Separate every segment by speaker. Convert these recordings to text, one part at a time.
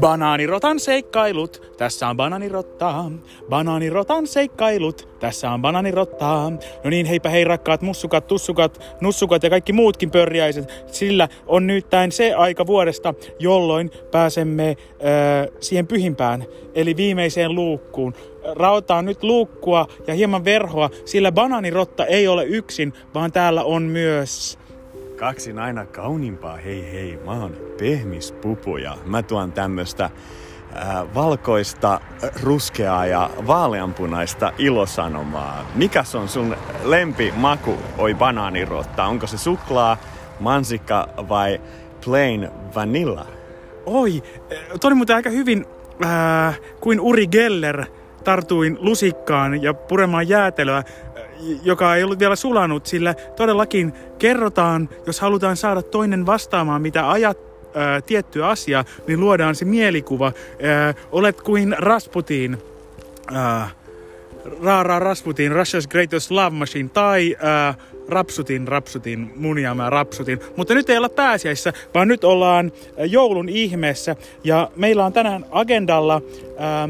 Speaker 1: Banaanirotan seikkailut, tässä on banaanirottaa. Banaanirotan seikkailut, tässä on banaanirottaa. No niin, heipä hei rakkaat mussukat, tussukat, nussukat ja kaikki muutkin pörjäiset. Sillä on nyt se aika vuodesta, jolloin pääsemme äh, siihen pyhimpään, eli viimeiseen luukkuun. Raotaan nyt luukkua ja hieman verhoa, sillä banaanirotta ei ole yksin, vaan täällä on myös
Speaker 2: kaksi aina kauniimpaa. Hei hei, mä oon pehmispupu ja mä tuon tämmöstä äh, valkoista, ruskeaa ja vaaleanpunaista ilosanomaa. Mikäs on sun lempimaku, oi banaanirotta? Onko se suklaa, mansikka vai plain vanilla?
Speaker 1: Oi, toi oli muuten aika hyvin äh, kuin Uri Geller tartuin lusikkaan ja puremaan jäätelöä joka ei ollut vielä sulanut, sillä todellakin kerrotaan, jos halutaan saada toinen vastaamaan, mitä ajat, ää, tiettyä asiaa, niin luodaan se mielikuva. Ää, olet kuin Rasputin, ää, Raara Rasputin, Russia's Greatest Love Machine, tai ää, Rapsutin, Rapsutin, muniamää Rapsutin. Mutta nyt ei olla pääsiäissä, vaan nyt ollaan joulun ihmeessä. Ja meillä on tänään agendalla ää,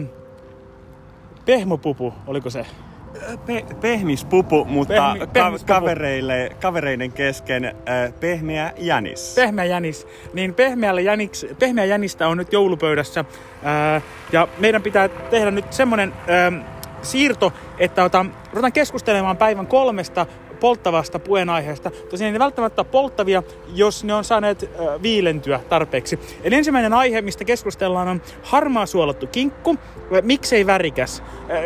Speaker 1: pehmopupu, oliko se?
Speaker 2: Pe- pehmispupu, mutta Pehmi, ka- kavereille, kavereiden kesken äh, pehmeä jänis.
Speaker 1: Pehmeä jänis. Niin pehmeällä jäniks, pehmeä jänistä on nyt joulupöydässä. Äh, ja meidän pitää tehdä nyt semmonen äh, siirto, että otan, ruvetaan keskustelemaan päivän kolmesta polttavasta puheenaiheesta. Tosiaan ne välttämättä polttavia, jos ne on saaneet äh, viilentyä tarpeeksi. Eli ensimmäinen aihe, mistä keskustellaan, on harmaa suolattu kinkku. Miksei värikäs? Äh,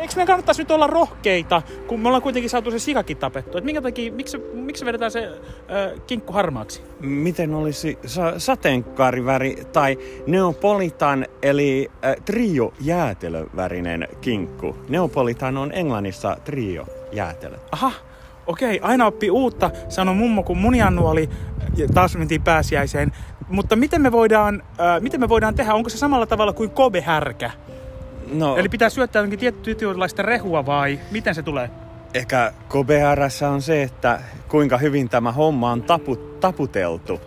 Speaker 1: eikö meidän kannattaisi nyt olla rohkeita, kun me ollaan kuitenkin saatu se sikakin tapettu? Et minkä takia, miksi, miksi vedetään se äh, kinkku harmaaksi?
Speaker 2: Miten olisi sa- sateenkaariväri tai neopolitan eli äh, trio jäätelövärinen kinkku? Neopolitan on Englannissa trio jäätelö.
Speaker 1: Aha, okei, aina oppii uutta, sanoi mummo, kun muniannuoli taas mentiin pääsiäiseen. Mutta miten me voidaan, äh, miten me voidaan tehdä? Onko se samalla tavalla kuin kobehärkä? No, Eli pitää syöttää jonkin tietynlaista rehua vai miten se tulee?
Speaker 2: Ehkä KBRssä on se, että kuinka hyvin tämä homma on tapu, taputeltu.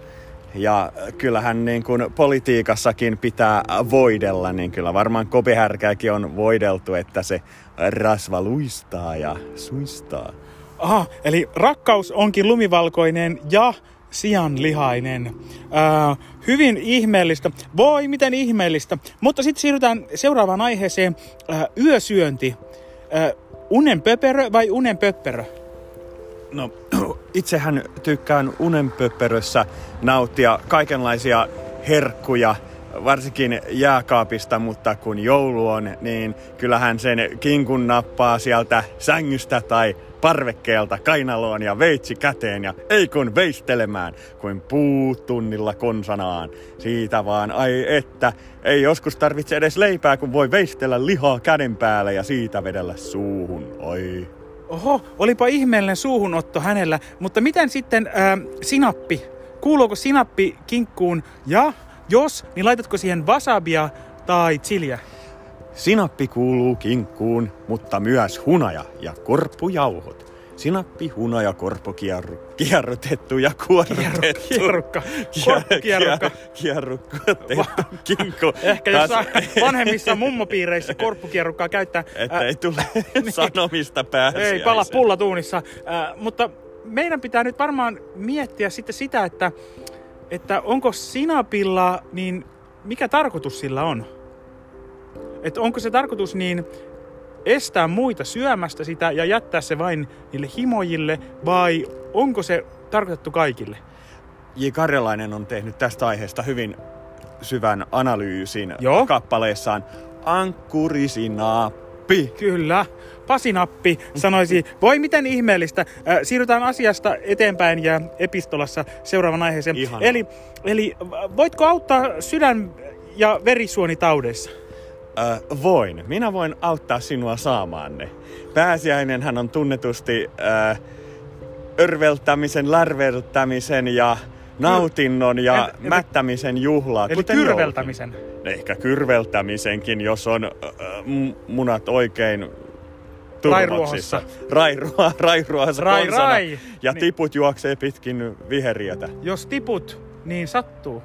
Speaker 2: Ja kyllähän niin kuin politiikassakin pitää voidella, niin kyllä varmaan kopihärkääkin on voideltu, että se rasva luistaa ja suistaa.
Speaker 1: Aha, eli rakkaus onkin lumivalkoinen ja sianlihainen. Äh, hyvin ihmeellistä. Voi, miten ihmeellistä. Mutta sitten siirrytään seuraavaan aiheeseen. Äh, yösyönti. Äh, unen pöperö vai unen pöpperö?
Speaker 2: No, itsehän tykkään unenpöpperössä nauttia kaikenlaisia herkkuja, varsinkin jääkaapista, mutta kun joulu on, niin kyllähän sen kinkun nappaa sieltä sängystä tai parvekkeelta kainaloon ja veitsi käteen ja ei kun veistelemään, kuin puutunnilla konsanaan. Siitä vaan, ai että, ei joskus tarvitse edes leipää, kun voi veistellä lihaa käden päälle ja siitä vedellä suuhun, oi.
Speaker 1: Oho, olipa ihmeellinen suuhunotto hänellä, mutta miten sitten äh, sinappi? Kuuluuko sinappi kinkkuun ja jos, niin laitatko siihen wasabia tai chiliä?
Speaker 2: Sinappi kuuluu kinkkuun, mutta myös hunaja ja korppujauhot. Sinappi, hunaja, korppo, kierru, kierrutettu ja kuorrutettu.
Speaker 1: Kierrukka, korppukierrukka.
Speaker 2: Kierrukkotettu kinkku.
Speaker 1: Ehkä jos vanhemmissa mummopiireissä korppukierrukkaa käyttää.
Speaker 2: Että ei tule niin. sanomista pääsiä.
Speaker 1: Ei pala pullatuunissa. Äh, mutta meidän pitää nyt varmaan miettiä sitten sitä, että, että onko sinapilla, niin mikä tarkoitus sillä on? Että onko se tarkoitus niin estää muita syömästä sitä ja jättää se vain niille himojille vai onko se tarkoitettu kaikille?
Speaker 2: J. Karjalainen on tehnyt tästä aiheesta hyvin syvän analyysin Joo. kappaleessaan Ankkurisinappi.
Speaker 1: Kyllä. Pasinappi sanoisi, voi miten ihmeellistä. Äh, siirrytään asiasta eteenpäin ja epistolassa seuraavan aiheeseen. Ihana. Eli, eli voitko auttaa sydän- ja verisuonitaudeissa?
Speaker 2: Äh, voin. Minä voin auttaa sinua saamaan ne. Pääsiäinenhän on tunnetusti äh, örveltämisen, lärveltämisen ja nautinnon ja en, mättämisen juhlaa.
Speaker 1: Eli kuten kyrveltämisen.
Speaker 2: Joulun. Ehkä kyrveltämisenkin, jos on äh, munat oikein turvoksissa. Rairuoha, rairuoha
Speaker 1: Rai, rai.
Speaker 2: Ja
Speaker 1: Niin.
Speaker 2: tiput juoksee pitkin viheriötä.
Speaker 1: Jos tiput, niin sattuu.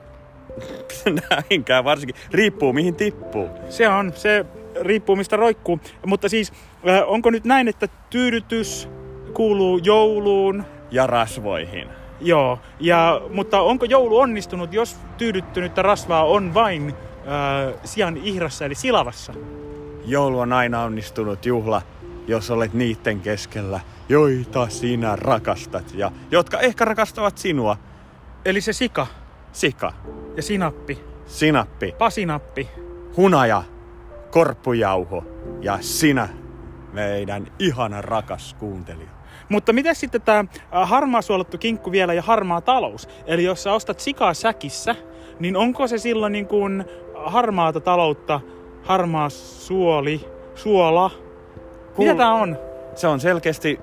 Speaker 2: Näinkään varsinkin. Riippuu mihin tippuu.
Speaker 1: Se on, se riippuu mistä roikkuu. Mutta siis, äh, onko nyt näin, että tyydytys kuuluu jouluun?
Speaker 2: Ja rasvoihin.
Speaker 1: Joo, ja, mutta onko joulu onnistunut, jos tyydyttynyttä rasvaa on vain äh, sian ihrassa eli silavassa?
Speaker 2: Joulu on aina onnistunut juhla, jos olet niiden keskellä, joita sinä rakastat ja jotka ehkä rakastavat sinua.
Speaker 1: Eli se sika
Speaker 2: Sika,
Speaker 1: ja sinappi,
Speaker 2: sinappi,
Speaker 1: pasinappi.
Speaker 2: hunaja, korppujauho ja sinä, meidän ihana rakas kuuntelija.
Speaker 1: Mutta miten sitten tämä harmaa suolattu kinkku vielä ja harmaa talous? Eli jos sä ostat sikaa säkissä, niin onko se silloin niin kuin harmaata taloutta, harmaa suoli, suola? Mitä
Speaker 2: Kuul-
Speaker 1: tää on?
Speaker 2: Se on selkeästi,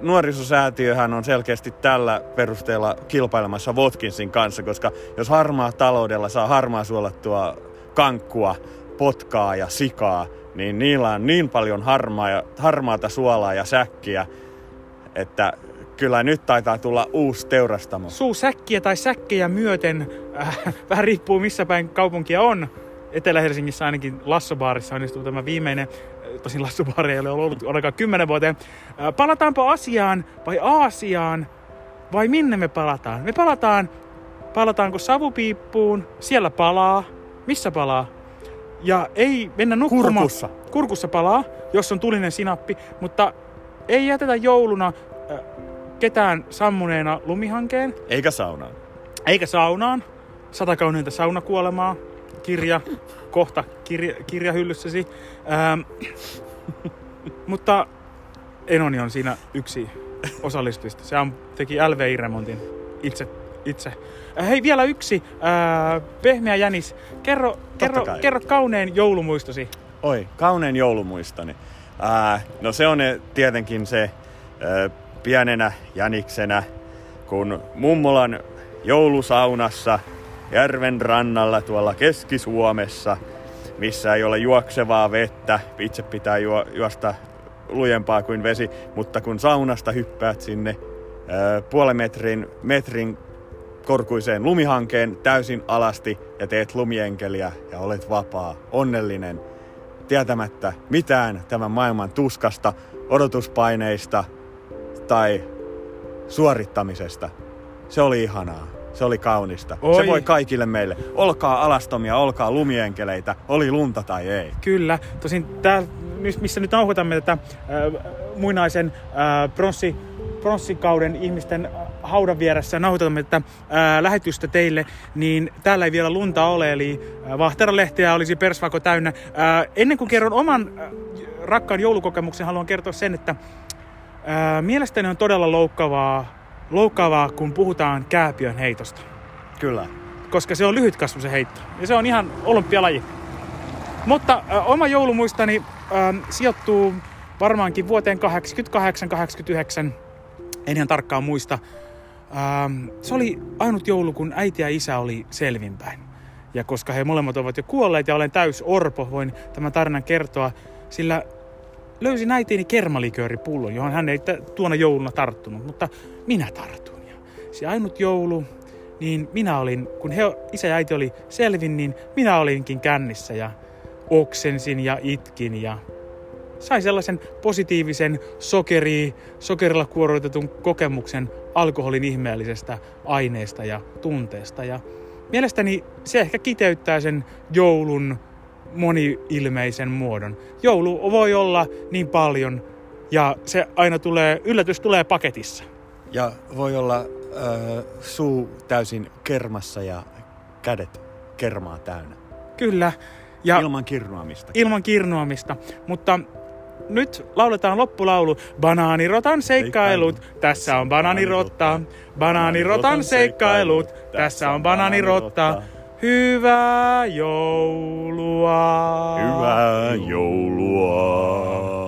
Speaker 2: nuorisosäätiöhän on selkeästi tällä perusteella kilpailemassa Watkinsin kanssa, koska jos harmaa taloudella saa harmaa suolattua kankkua, potkaa ja sikaa, niin niillä on niin paljon harmaa ja, harmaata suolaa ja säkkiä, että kyllä nyt taitaa tulla uusi teurastamo.
Speaker 1: Suu säkkiä tai säkkejä myöten, äh, vähän riippuu missä päin kaupunkia on. Etelä-Helsingissä ainakin Lassobaarissa onnistuu tämä viimeinen. Tosin Lassobaari ei ole ollut ainakaan kymmenen vuoteen. Palataanpa asiaan vai Aasiaan vai minne me palataan? Me palataan, palataanko savupiippuun? Siellä palaa. Missä palaa? Ja ei mennä nukkumaan.
Speaker 2: Kurkussa.
Speaker 1: Kurkussa palaa, jos on tulinen sinappi, mutta ei jätetä jouluna äh, ketään sammuneena lumihankeen,
Speaker 2: Eikä saunaan.
Speaker 1: eikä saunaan. Sata kauneinta saunakuolemaa, kirja, kohta kirja, kirjahyllyssäsi. Ähm, mutta Enoni on siinä yksi osallistujista. Se on, teki LVI-remontin itse. itse. Äh, Hei, vielä yksi. Äh, pehmeä jänis. Kerro, kerro,
Speaker 2: kai.
Speaker 1: kerro kaunein joulumuistosi.
Speaker 2: Oi, kaunein joulumuistoni. Ää, no se on eh, tietenkin se ää, pienenä jäniksenä, kun mummolan joulusaunassa järven rannalla tuolla Keski-Suomessa, missä ei ole juoksevaa vettä, itse pitää juo, juosta lujempaa kuin vesi, mutta kun saunasta hyppäät sinne ää, puolen metrin, metrin korkuiseen lumihankeen täysin alasti ja teet lumienkeliä ja olet vapaa, onnellinen, tietämättä mitään tämän maailman tuskasta, odotuspaineista tai suorittamisesta. Se oli ihanaa. Se oli kaunista.
Speaker 1: Oi.
Speaker 2: Se voi kaikille meille. Olkaa alastomia, olkaa lumienkeleitä, oli lunta tai ei.
Speaker 1: Kyllä. Tosin tää, missä nyt nauhoitamme tätä äh, muinaisen äh, pronssi, pronssikauden ihmisten haudan vieressä nauhoitamme tätä äh, lähetystä teille, niin täällä ei vielä lunta ole, eli Vahteralehteä olisi persvako täynnä. Äh, ennen kuin kerron oman äh, rakkaan joulukokemuksen, haluan kertoa sen, että äh, mielestäni on todella loukkaavaa, loukkaavaa, kun puhutaan kääpiön heitosta
Speaker 2: Kyllä.
Speaker 1: koska se on lyhytkasvuisen heitto. Ja se on ihan olympialaji. Mutta äh, oma joulumuistani äh, sijoittuu varmaankin vuoteen 88-89. En ihan tarkkaan muista. Ähm, se oli ainut joulu, kun äiti ja isä oli selvinpäin. Ja koska he molemmat ovat jo kuolleet ja olen täys orpo, voin tämän tarinan kertoa. Sillä löysin äitiini kermalikööripullon, johon hän ei tuona jouluna tarttunut, mutta minä tartun. Ja se ainut joulu, niin minä olin, kun he, isä ja äiti oli selvin, niin minä olinkin kännissä ja oksensin ja itkin ja sain sellaisen positiivisen sokeri, sokerilla kuorotetun kokemuksen alkoholin ihmeellisestä aineesta ja tunteesta. Ja mielestäni se ehkä kiteyttää sen joulun moni-ilmeisen muodon. Joulu voi olla niin paljon ja se aina tulee, yllätys tulee paketissa.
Speaker 2: Ja voi olla äh, suu täysin kermassa ja kädet kermaa täynnä.
Speaker 1: Kyllä. Ja
Speaker 2: Ilman kirnuamista.
Speaker 1: ilman kirnuamista. Mutta nyt lauletaan loppulaulu. Banaanirotan seikkailut, tässä on banaanirotta. Banaanirotan seikkailut, tässä on banaanirotta. Hyvää joulua!
Speaker 2: Hyvää joulua!